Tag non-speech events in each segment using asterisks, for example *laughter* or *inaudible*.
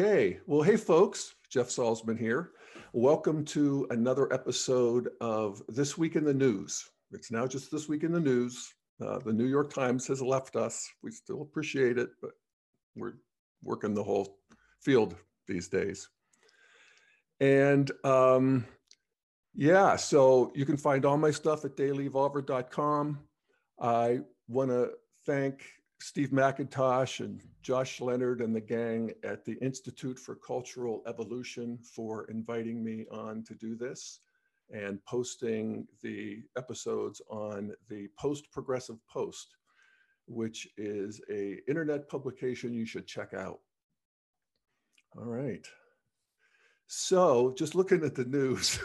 Okay, well, hey folks, Jeff Salzman here. Welcome to another episode of This Week in the News. It's now just This Week in the News. Uh, the New York Times has left us. We still appreciate it, but we're working the whole field these days. And um, yeah, so you can find all my stuff at dailyevolver.com. I want to thank Steve McIntosh and Josh Leonard and the gang at the Institute for Cultural Evolution for inviting me on to do this and posting the episodes on the Post Progressive Post, which is a internet publication you should check out. All right. So just looking at the news,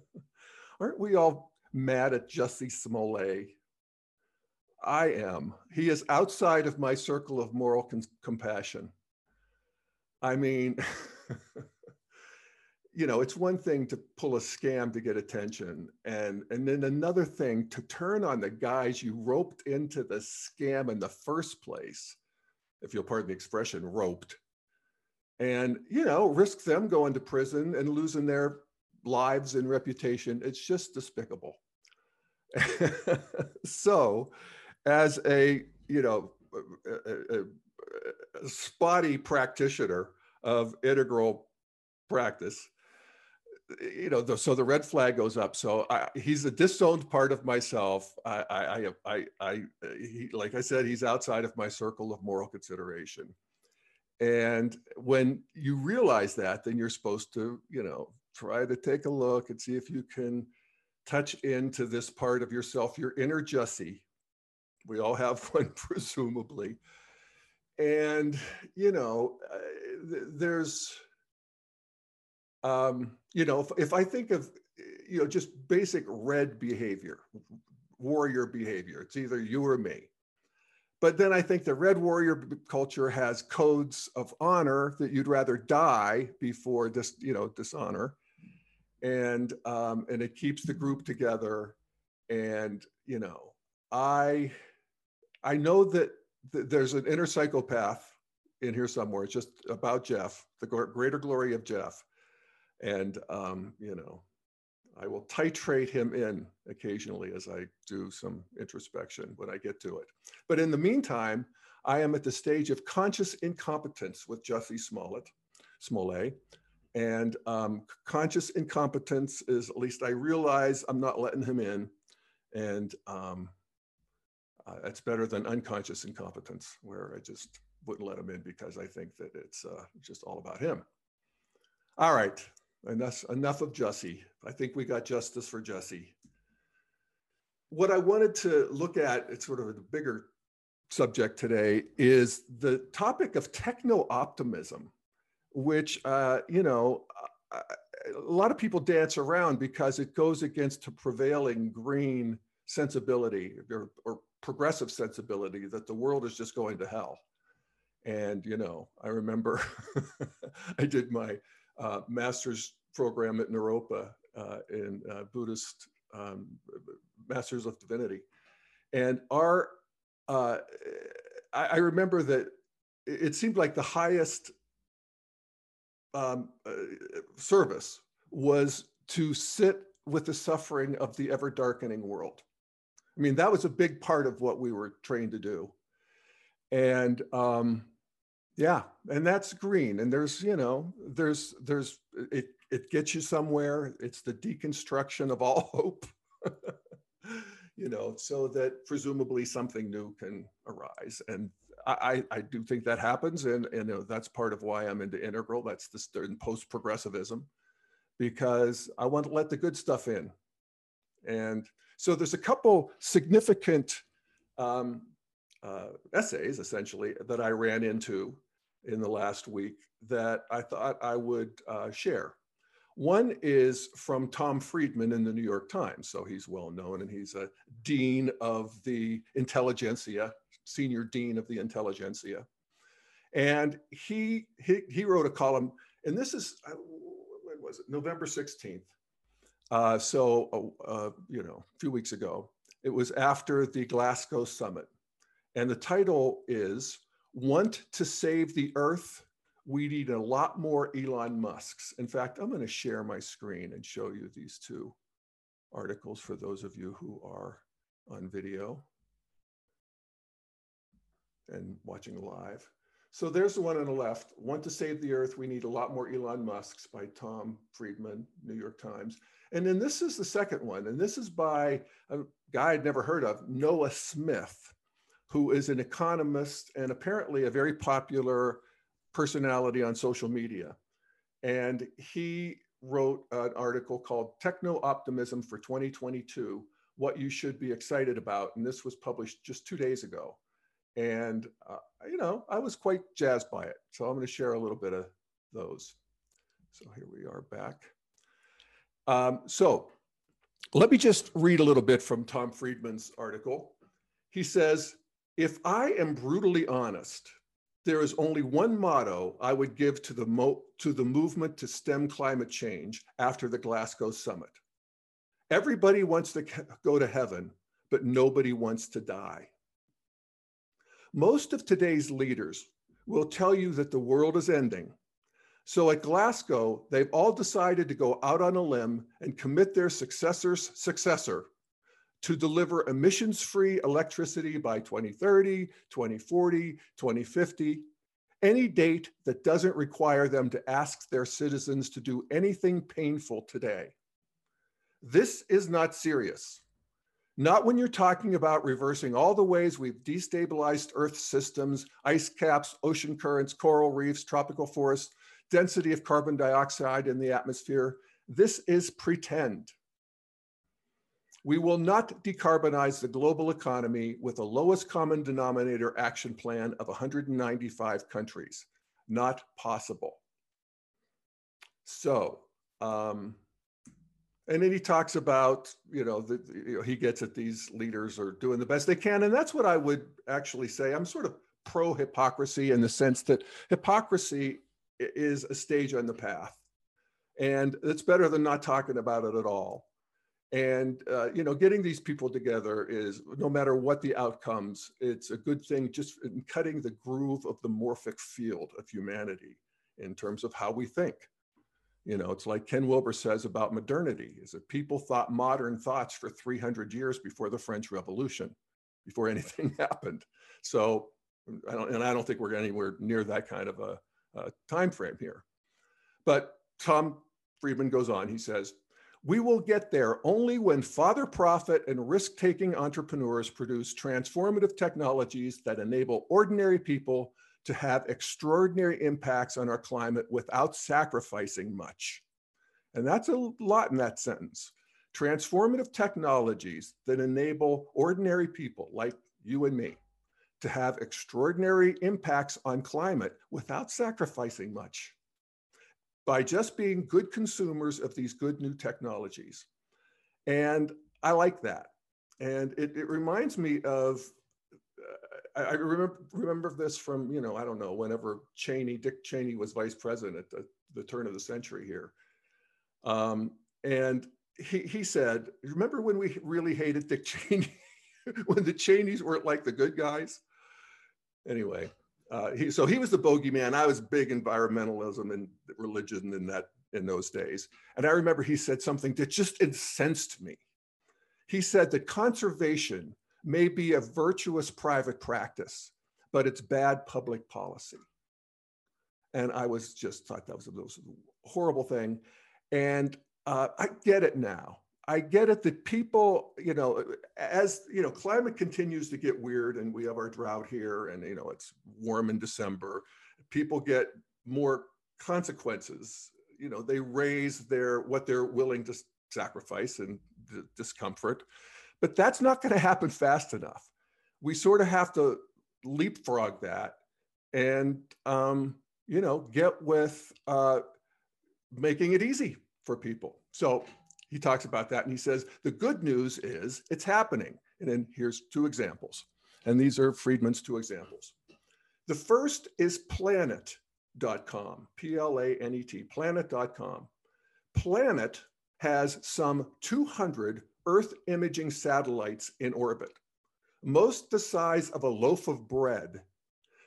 *laughs* aren't we all mad at Jussie Smollett? I am. He is outside of my circle of moral con- compassion. I mean, *laughs* you know, it's one thing to pull a scam to get attention, and and then another thing to turn on the guys you roped into the scam in the first place, if you'll pardon the expression, roped, and you know, risk them going to prison and losing their lives and reputation. It's just despicable. *laughs* so, as a you know a, a, a spotty practitioner of integral practice you know, the, so the red flag goes up. So I, he's a disowned part of myself. I, I, I, I, he, like I said, he's outside of my circle of moral consideration. And when you realize that, then you're supposed to, you know, try to take a look and see if you can touch into this part of yourself, your inner Jussie. We all have *laughs* one, presumably. And, you know, uh, there's, um, you know, if, if I think of, you know, just basic red behavior, warrior behavior, it's either you or me. But then I think the red warrior culture has codes of honor that you'd rather die before this, you know, dishonor, and um, and it keeps the group together. And you know, I I know that th- there's an inner psychopath in here somewhere. It's just about Jeff, the greater glory of Jeff and, um, you know, I will titrate him in occasionally as I do some introspection when I get to it. But in the meantime, I am at the stage of conscious incompetence with Jussie Smollett, Smollett. And um, conscious incompetence is, at least I realize I'm not letting him in. And um, uh, it's better than unconscious incompetence, where I just wouldn't let him in because I think that it's uh, just all about him. All right, Enough, enough of Jussie. I think we got justice for Jussie. What I wanted to look at, it's sort of a bigger subject today, is the topic of techno optimism, which, uh, you know, uh, a lot of people dance around because it goes against a prevailing green sensibility or, or progressive sensibility that the world is just going to hell. And, you know, I remember *laughs* I did my uh, master's program at Naropa uh, in uh, Buddhist um, Masters of Divinity. And our, uh, I, I, remember that it seemed like the highest um, uh, service was to sit with the suffering of the ever darkening world. I mean, that was a big part of what we were trained to do. And um, yeah, and that's green. And there's, you know, there's, there's, it, it gets you somewhere. It's the deconstruction of all *laughs* hope, you know, so that presumably something new can arise. And I, I do think that happens. And, and you know, that's part of why I'm into integral. That's the post progressivism, because I want to let the good stuff in. And so there's a couple significant um, uh, essays, essentially, that I ran into in the last week that I thought I would uh, share. One is from Tom Friedman in the New York Times. So he's well known and he's a dean of the intelligentsia, senior dean of the intelligentsia. And he, he, he wrote a column, and this is, uh, when was it, November 16th. Uh, so, uh, uh, you know, a few weeks ago. It was after the Glasgow summit. And the title is want to save the earth, we need a lot more Elon Musks. In fact, I'm going to share my screen and show you these two articles for those of you who are on video and watching live. So there's the one on the left. Want to save the earth, we need a lot more Elon Musks by Tom Friedman, New York Times. And then this is the second one. And this is by a guy I'd never heard of, Noah Smith, who is an economist and apparently a very popular personality on social media. And he wrote an article called Techno Optimism for 2022 What You Should Be Excited About. And this was published just two days ago. And, uh, you know, I was quite jazzed by it. So I'm going to share a little bit of those. So here we are back. Um, so let me just read a little bit from Tom Friedman's article. He says, if I am brutally honest, there is only one motto I would give to the, to the movement to stem climate change after the Glasgow summit. Everybody wants to go to heaven, but nobody wants to die. Most of today's leaders will tell you that the world is ending. So at Glasgow, they've all decided to go out on a limb and commit their successor's successor to deliver emissions free electricity by 2030, 2040, 2050, any date that doesn't require them to ask their citizens to do anything painful today. This is not serious. Not when you're talking about reversing all the ways we've destabilized Earth systems, ice caps, ocean currents, coral reefs, tropical forests, density of carbon dioxide in the atmosphere. This is pretend. We will not decarbonize the global economy with a lowest common denominator action plan of 195 countries. Not possible. So, um, and then he talks about you know that you know, he gets at these leaders are doing the best they can. And that's what i would actually say. I'm sort of pro hypocrisy in the sense that hypocrisy is a stage on the path. And it's better than not talking about it at all. And uh, you know getting these people together is no matter what the outcomes it's a good thing just in cutting the groove of the morphic field of humanity in terms of how we think you know, it's like Ken Wilber says about modernity is that people thought modern thoughts for 300 years before the French Revolution, before *laughs* anything happened. So, I don't, and I don't think we're anywhere near that kind of a, a time frame here. But Tom Friedman goes on, he says, we will get there only when father profit and risk taking entrepreneurs produce transformative technologies that enable ordinary people to have extraordinary impacts on our climate without sacrificing much. And that's a lot in that sentence. Transformative technologies that enable ordinary people like you and me to have extraordinary impacts on climate without sacrificing much by just being good consumers of these good new technologies. And I like that. And it, it reminds me of I, I remember remember this from you know I don't know whenever Cheney Dick Cheney was vice president at the, the turn of the century here, um, and he he said, remember when we really hated Dick Cheney, *laughs* when the Cheneys weren't like the good guys. Anyway, uh, he, so he was the bogeyman. I was big environmentalism and religion in that in those days, and I remember he said something that just incensed me. He said that conservation may be a virtuous private practice, but it's bad public policy. And I was just thought that was a, was a horrible thing. And uh, I get it now. I get it that people, you know, as you know, climate continues to get weird, and we have our drought here, and you know, it's warm in December. People get more consequences. You know, they raise their what they're willing to sacrifice and discomfort. But that's not going to happen fast enough. We sort of have to leapfrog that and, um, you know, get with uh, making it easy for people. So he talks about that and he says, the good news is it's happening. And then here's two examples. And these are Friedman's two examples. The first is planet.com, P L A N E T, planet.com. Planet has some 200 Earth imaging satellites in orbit, most the size of a loaf of bread,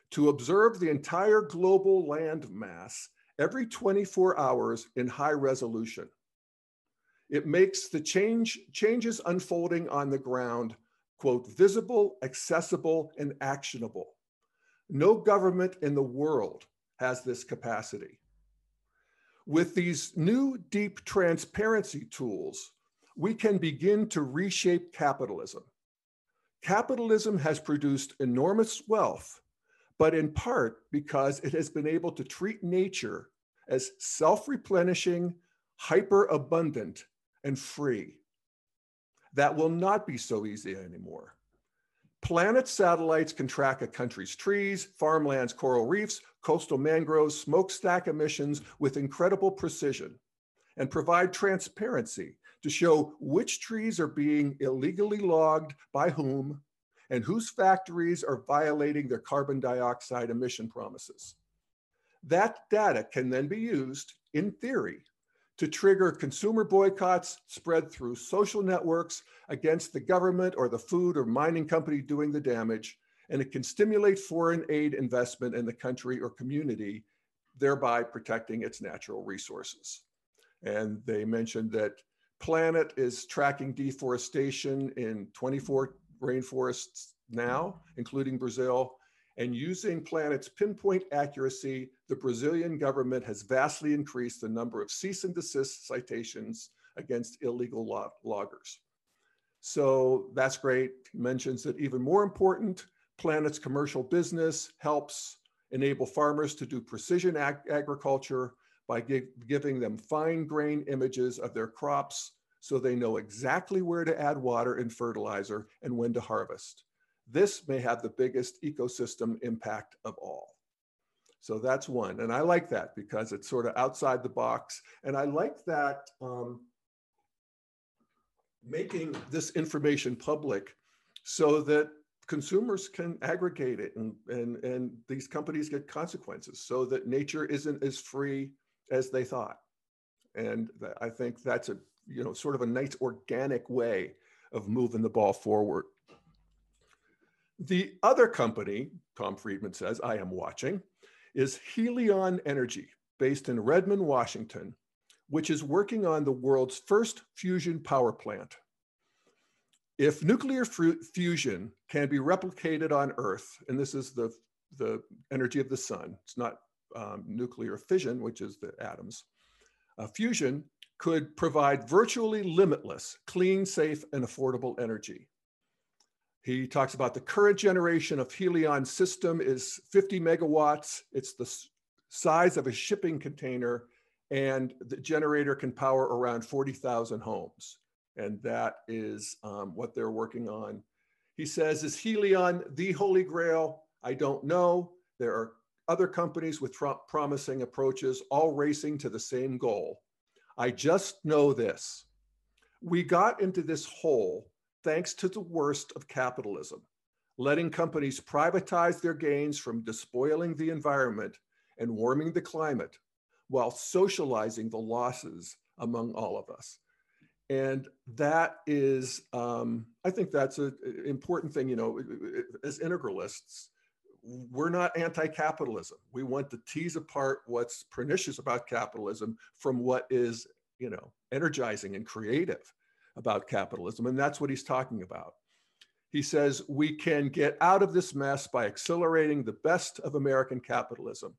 to observe the entire global land mass every 24 hours in high resolution. It makes the change, changes unfolding on the ground, quote, visible, accessible, and actionable. No government in the world has this capacity. With these new deep transparency tools, we can begin to reshape capitalism. Capitalism has produced enormous wealth, but in part because it has been able to treat nature as self replenishing, hyper abundant, and free. That will not be so easy anymore. Planet satellites can track a country's trees, farmlands, coral reefs, coastal mangroves, smokestack emissions with incredible precision and provide transparency to show which trees are being illegally logged by whom and whose factories are violating their carbon dioxide emission promises. That data can then be used, in theory, to trigger consumer boycotts spread through social networks against the government or the food or mining company doing the damage. And it can stimulate foreign aid investment in the country or community, thereby protecting its natural resources. And they mentioned that Planet is tracking deforestation in 24 rainforests now, including Brazil, and using Planet's pinpoint accuracy, the Brazilian government has vastly increased the number of cease and desist citations against illegal log loggers. So that's great. He mentions that even more important, Planet's commercial business helps enable farmers to do precision ag agriculture by gi giving them fine grain images of their crops so they know exactly where to add water and fertilizer and when to harvest. This may have the biggest ecosystem impact of all. So that's one. And I like that because it's sort of outside the box. And I like that um, making this information public so that consumers can aggregate it and, and, and these companies get consequences so that nature isn't as free as they thought. And I think that's a, you know, sort of a nice organic way of moving the ball forward. The other company, Tom Friedman says, I am watching, is Helion Energy, based in Redmond, Washington, which is working on the world's first fusion power plant. If nuclear fusion can be replicated on Earth, and this is the, the energy of the sun, it's not um, nuclear fission, which is the atoms, uh, fusion could provide virtually limitless, clean, safe, and affordable energy. He talks about the current generation of Helion system is 50 megawatts. It's the size of a shipping container and the generator can power around 40,000 homes. And that is um, what they're working on. He says, is Helion the holy grail? I don't know. There are other companies with promising approaches, all racing to the same goal. I just know this. We got into this hole thanks to the worst of capitalism, letting companies privatize their gains from despoiling the environment and warming the climate while socializing the losses among all of us. And that is, um, I think that's an important thing, you know, as integralists, we're not anti-capitalism. We want to tease apart what's pernicious about capitalism from what is, you know, energizing and creative about capitalism, and that's what he's talking about. He says we can get out of this mess by accelerating the best of American capitalism.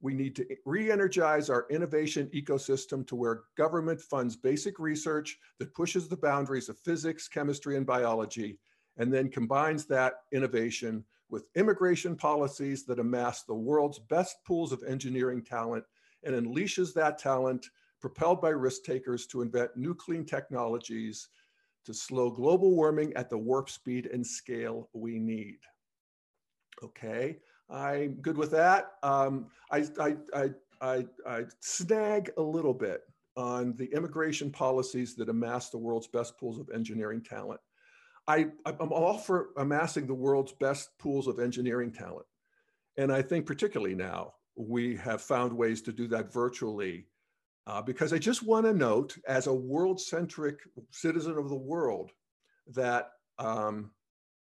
We need to re energize our innovation ecosystem to where government funds basic research that pushes the boundaries of physics, chemistry, and biology, and then combines that innovation with immigration policies that amass the world's best pools of engineering talent and unleashes that talent propelled by risk takers to invent new clean technologies to slow global warming at the warp speed and scale we need. Okay, I'm good with that. Um, I, I, I, I, I snag a little bit on the immigration policies that amass the world's best pools of engineering talent. I, I'm all for amassing the world's best pools of engineering talent. And I think particularly now, we have found ways to do that virtually uh, because I just want to note, as a world centric citizen of the world, that, um,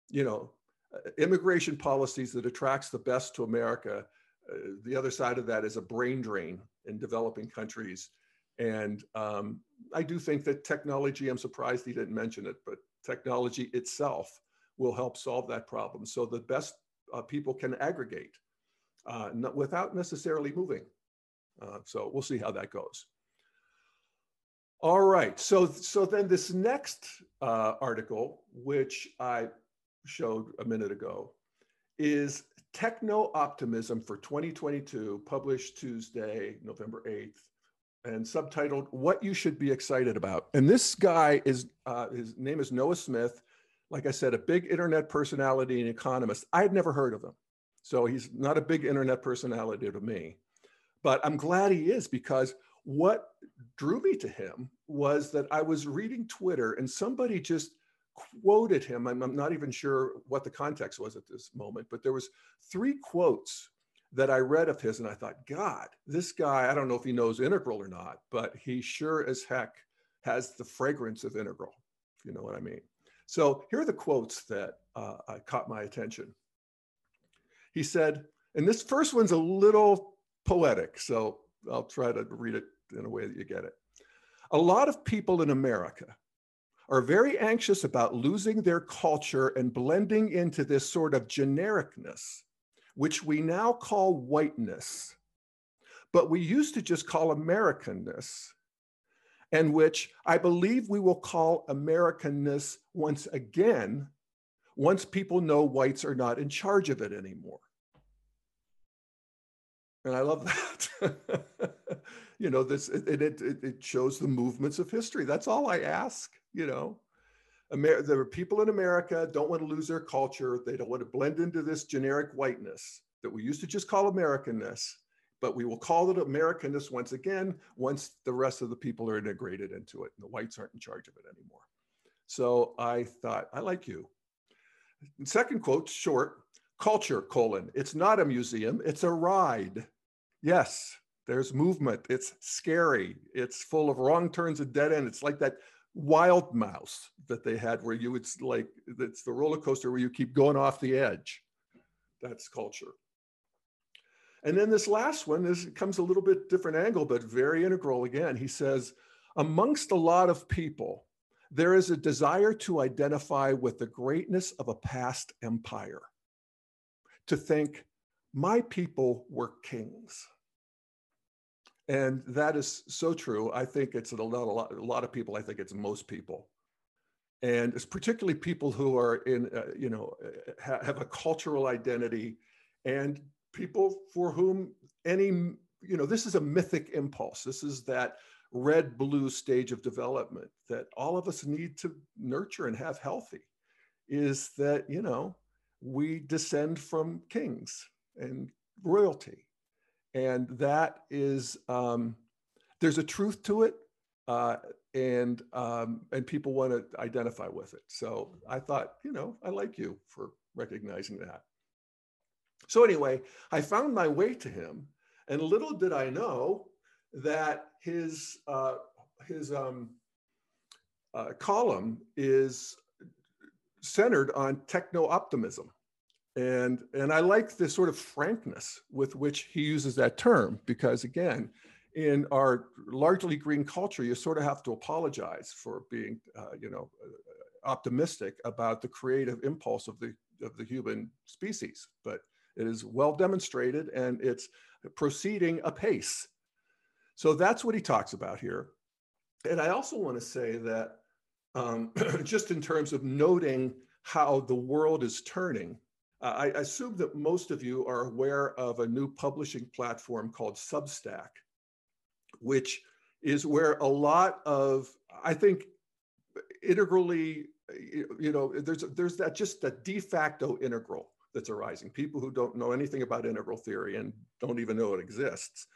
you know, uh, immigration policies that attracts the best to America. Uh, the other side of that is a brain drain in developing countries. And um, I do think that technology, I'm surprised he didn't mention it, but technology itself will help solve that problem. So the best uh, people can aggregate uh, without necessarily moving. Uh, so we'll see how that goes. All right, so, so then this next uh, article, which I showed a minute ago, is Techno Optimism for 2022, published Tuesday, November 8th, and subtitled What You Should Be Excited About. And this guy is, uh, his name is Noah Smith. Like I said, a big internet personality and economist. I had never heard of him. So he's not a big internet personality to me. But I'm glad he is because what drew me to him was that I was reading Twitter and somebody just quoted him. I'm, I'm, not even sure what the context was at this moment, but there was three quotes that I read of his, and I thought, God, this guy, I don't know if he knows integral or not, but he sure as heck has the fragrance of integral, if you know what I mean. So here are the quotes that uh, caught my attention. He said, and this first one's a little poetic, so I'll try to read it in a way that you get it. A lot of people in America are very anxious about losing their culture and blending into this sort of genericness, which we now call whiteness, but we used to just call Americanness, and which I believe we will call Americanness once again, once people know whites are not in charge of it anymore. And I love *laughs* that. you know, this it, it, it shows the movements of history. That's all I ask, you know. Amer- there are people in America don't want to lose their culture. They don't want to blend into this generic whiteness that we used to just call Americanness, but we will call it Americanness once again once the rest of the people are integrated into it and the whites aren't in charge of it anymore. So I thought, I like you. Second quote, short, culture, colon, it's not a museum, it's a ride. Yes, there's movement. It's scary. It's full of wrong turns and dead end. It's like that wild mouse that they had where you would like, it's the roller coaster where you keep going off the edge. That's culture. And then this last one is comes a little bit different angle, but very integral again. He says, amongst a lot of people, there is a desire to identify with the greatness of a past empire, to think, my people were kings. And that is so true. I think it's a lot, a lot, a lot of people. I think it's most people, and it's particularly people who are in, uh, you know, uh, ha- have a cultural identity, and people for whom any, you know, this is a mythic impulse. This is that red blue stage of development that all of us need to nurture and have healthy. Is that you know we descend from kings and royalty and that is um, there's a truth to it uh, and um, and people want to identify with it. So i thought you know i like you for recognizing that. So anyway i found my way to him and little did i know that his uh, his um, uh, column is centered on techno optimism and, and I like the sort of frankness with which he uses that term, because again, in our largely green culture, you sort of have to apologize for being, uh, you know, uh, optimistic about the creative impulse of the, of the human species. But it is well demonstrated and it's proceeding apace. So that's what he talks about here. And I also want to say that um, *clears throat* just in terms of noting how the world is turning, uh, I assume that most of you are aware of a new publishing platform called Substack, which is where a lot of, I think, integrally, you know, there's there's that just that de facto integral that's arising. People who don't know anything about integral theory and don't even know it exists,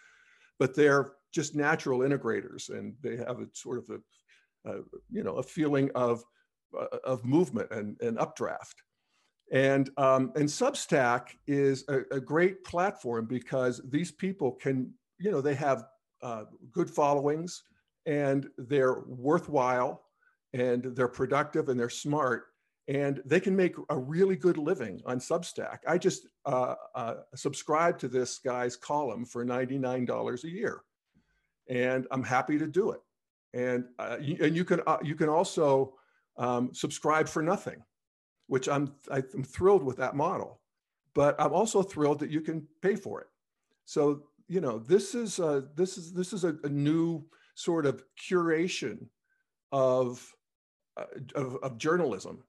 but they're just natural integrators, and they have a sort of a, you know, a feeling of uh, of movement and, and updraft. And, um, and Substack is a, a, great platform because these people can, you know, they have uh, good followings and they're worthwhile and they're productive and they're smart. and they can make a really good living on Substack. I just uh, uh, subscribe to this guy's column for $99 a year, and I'm happy to do it. And uh, you, and you can uh, you can also um, subscribe for nothing, which I'm I'm thrilled with that model. But I'm also thrilled that you can pay for it. So you know this is a, this is this is a, a new sort of curation of uh, of, of journalism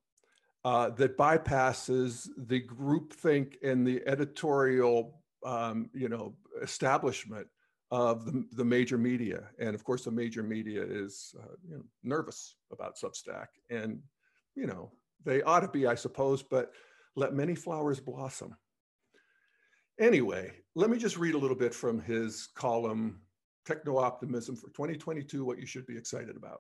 uh, that bypasses the groupthink and the editorial, um, you know, establishment of the, the major media. And of course, the major media is uh, you know, nervous about Substack. And, you know, they ought to be, I suppose, but let many flowers blossom. Anyway, let me just read a little bit from his column, Techno Optimism for 2022, what you should be excited about.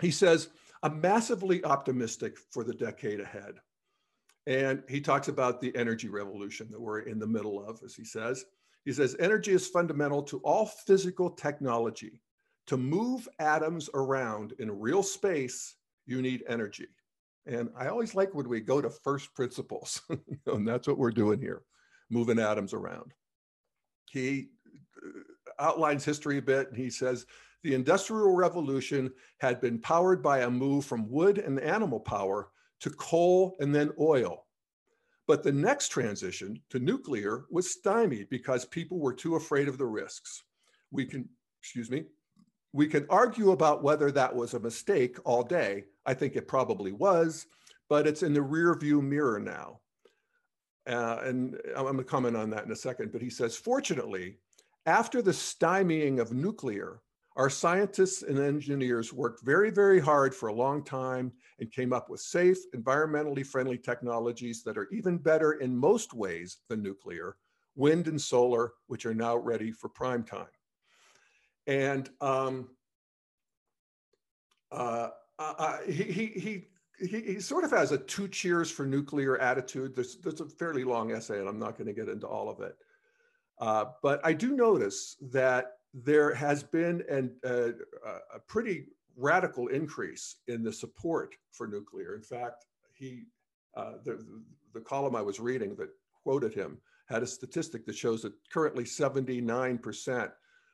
He says, I'm massively optimistic for the decade ahead. And he talks about the energy revolution that we're in the middle of, as he says. He says, energy is fundamental to all physical technology. To move atoms around in real space, you need energy. And I always like when we go to first principles, *laughs* and that's what we're doing here, moving atoms around. He uh, outlines history a bit, and he says the Industrial Revolution had been powered by a move from wood and animal power to coal and then oil. But the next transition to nuclear was stymied because people were too afraid of the risks. We can, excuse me, we can argue about whether that was a mistake all day. I think it probably was, but it's in the rear view mirror now. Uh, and I'm going to comment on that in a second. But he says, fortunately, after the stymieing of nuclear, our scientists and engineers worked very, very hard for a long time and came up with safe, environmentally friendly technologies that are even better in most ways than nuclear, wind and solar, which are now ready for prime time. And um, uh, he, he, he, he, sort of has a two cheers for nuclear attitude. There's, there's a fairly long essay, and I'm not going to get into all of it. Uh, but I do notice that there has been an, a pretty radical increase in the support for nuclear. In fact, he, uh, the, the column I was reading that quoted him had a statistic that shows that currently 79%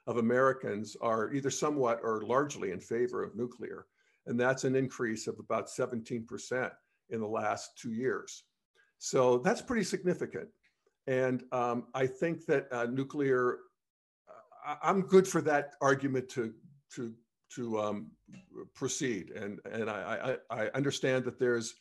of Americans are either somewhat or largely in favor of nuclear. And that's an increase of about 17% in the last two years. So that's pretty significant. And um, I think that uh, nuclear I'm good for that argument to to to um, proceed, and and I, I, I understand that there's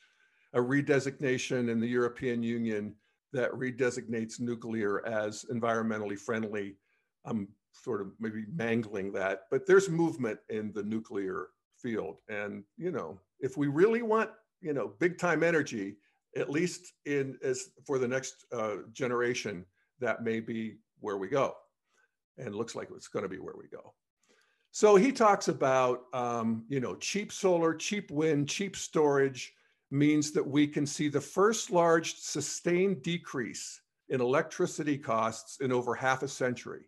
a redesignation in the European Union that redesignates nuclear as environmentally friendly. I'm sort of maybe mangling that, but there's movement in the nuclear field, and you know if we really want you know big time energy, at least in as for the next uh, generation, that may be where we go and looks like it's going to be where we go. So he talks about, um, you know, cheap solar, cheap wind, cheap storage means that we can see the first large sustained decrease in electricity costs in over half a century.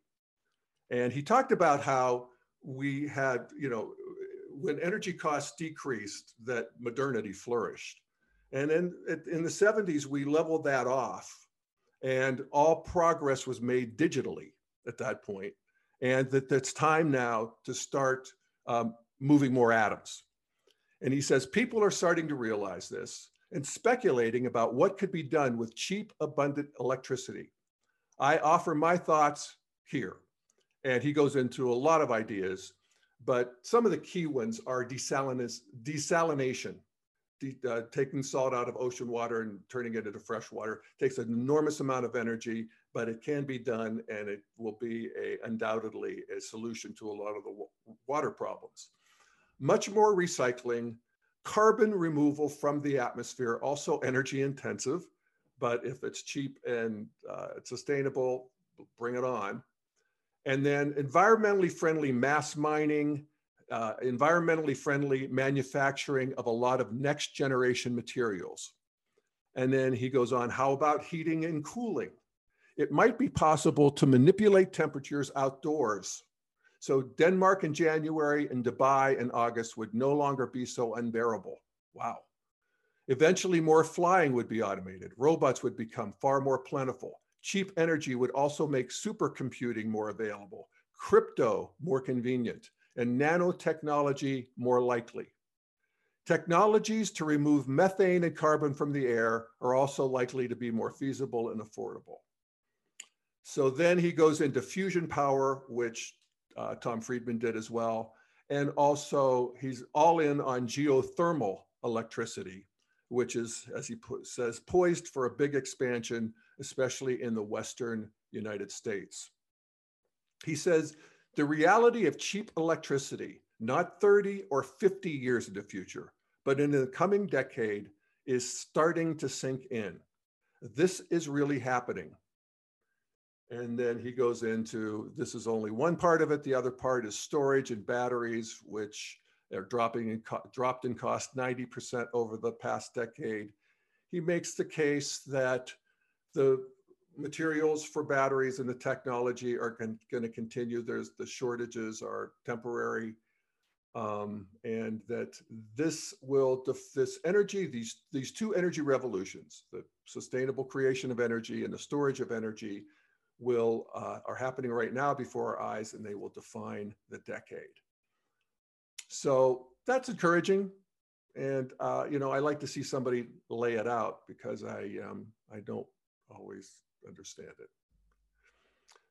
And he talked about how we had, you know, when energy costs decreased, that modernity flourished. And in, in the 70s, we leveled that off and all progress was made digitally at that point, and that it's time now to start um, moving more atoms. And he says people are starting to realize this and speculating about what could be done with cheap, abundant electricity. I offer my thoughts here. And he goes into a lot of ideas, but some of the key ones are desalination, de uh, taking salt out of ocean water and turning it into fresh water takes an enormous amount of energy but it can be done and it will be a, undoubtedly a solution to a lot of the water problems. Much more recycling, carbon removal from the atmosphere, also energy intensive, but if it's cheap and uh, sustainable, bring it on. And then environmentally friendly mass mining, uh, environmentally friendly manufacturing of a lot of next generation materials. And then he goes on, how about heating and cooling? it might be possible to manipulate temperatures outdoors. So Denmark in January and Dubai in August would no longer be so unbearable. Wow. Eventually, more flying would be automated. Robots would become far more plentiful. Cheap energy would also make supercomputing more available, crypto more convenient, and nanotechnology more likely. Technologies to remove methane and carbon from the air are also likely to be more feasible and affordable. So then he goes into fusion power, which uh, Tom Friedman did as well. And also, he's all in on geothermal electricity, which is, as he says, poised for a big expansion, especially in the Western United States. He says the reality of cheap electricity, not 30 or 50 years in the future, but in the coming decade, is starting to sink in. This is really happening. And then he goes into this is only one part of it. The other part is storage and batteries, which are dropping in dropped in cost 90% over the past decade. He makes the case that the materials for batteries and the technology are going to continue. There's the shortages are temporary, um, and that this will this energy these these two energy revolutions, the sustainable creation of energy and the storage of energy, will uh, are happening right now before our eyes, and they will define the decade. So that's encouraging, and uh, you know I like to see somebody lay it out because I um, I don't always understand it.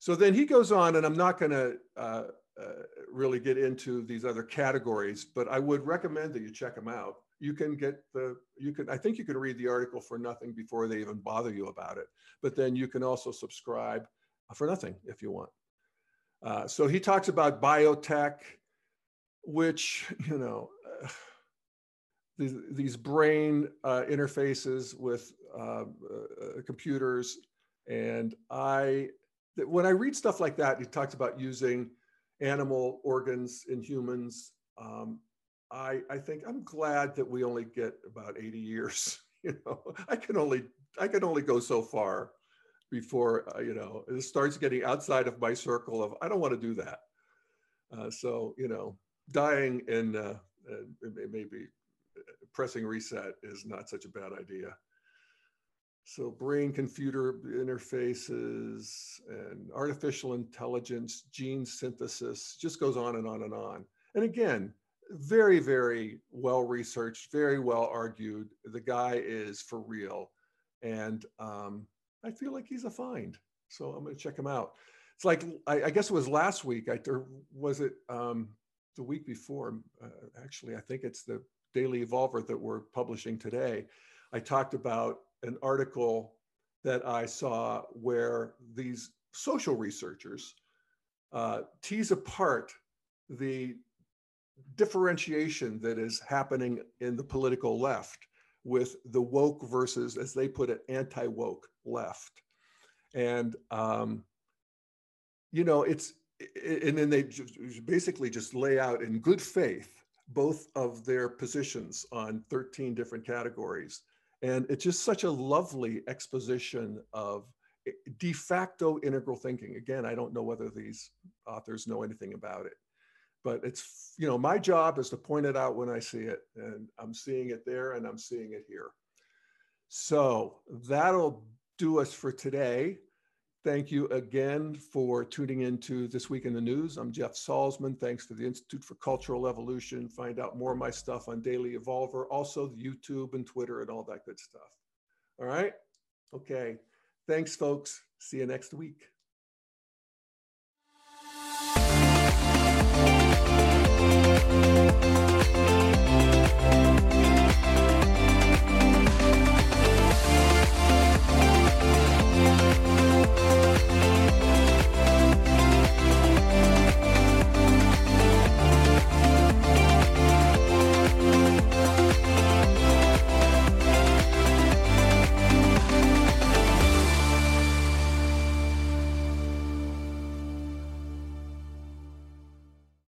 So then he goes on, and I'm not going to uh, uh, really get into these other categories, but I would recommend that you check them out. You can get the, you can, I think you can read the article for nothing before they even bother you about it. But then you can also subscribe for nothing if you want. Uh, so he talks about biotech, which, *laughs* you know, uh, *sighs* these, these brain uh, interfaces with uh, uh, computers. And I, when I read stuff like that, he talks about using animal organs in humans. Um, I, I think I'm glad that we only get about 80 years. *laughs* You know, I can only I can only go so far before uh, you know it starts getting outside of my circle of I don't want to do that. Uh, so you know, dying and uh, maybe pressing reset is not such a bad idea. So brain computer interfaces and artificial intelligence, gene synthesis, just goes on and on and on. And again, very, very well researched, very well argued. The guy is for real. And um, I feel like he's a find. So I'm going to check him out. It's like, I, I, guess it was last week. I, or was it um, the week before? Uh, actually, I think it's the Daily Evolver that we're publishing today. I talked about an article that I saw where these social researchers uh, tease apart the differentiation that is happening in the political left with the woke versus, as they put it, anti woke left. And, um, you know, it's, and then they basically just lay out in good faith both of their positions on 13 different categories. And it's just such a lovely exposition of eh, de facto integral thinking. Again, I don't know whether these authors know anything about it, but it's, you know, my job is to point it out when I see it. And I'm seeing it there and I'm seeing it here. So that'll do us for today. Thank you again for tuning into This Week in the News. I'm Jeff Salzman. Thanks to the Institute for Cultural Evolution. Find out more of my stuff on Daily Evolver, also YouTube and Twitter and all that good stuff. All right. Okay. Thanks, folks. See you next week.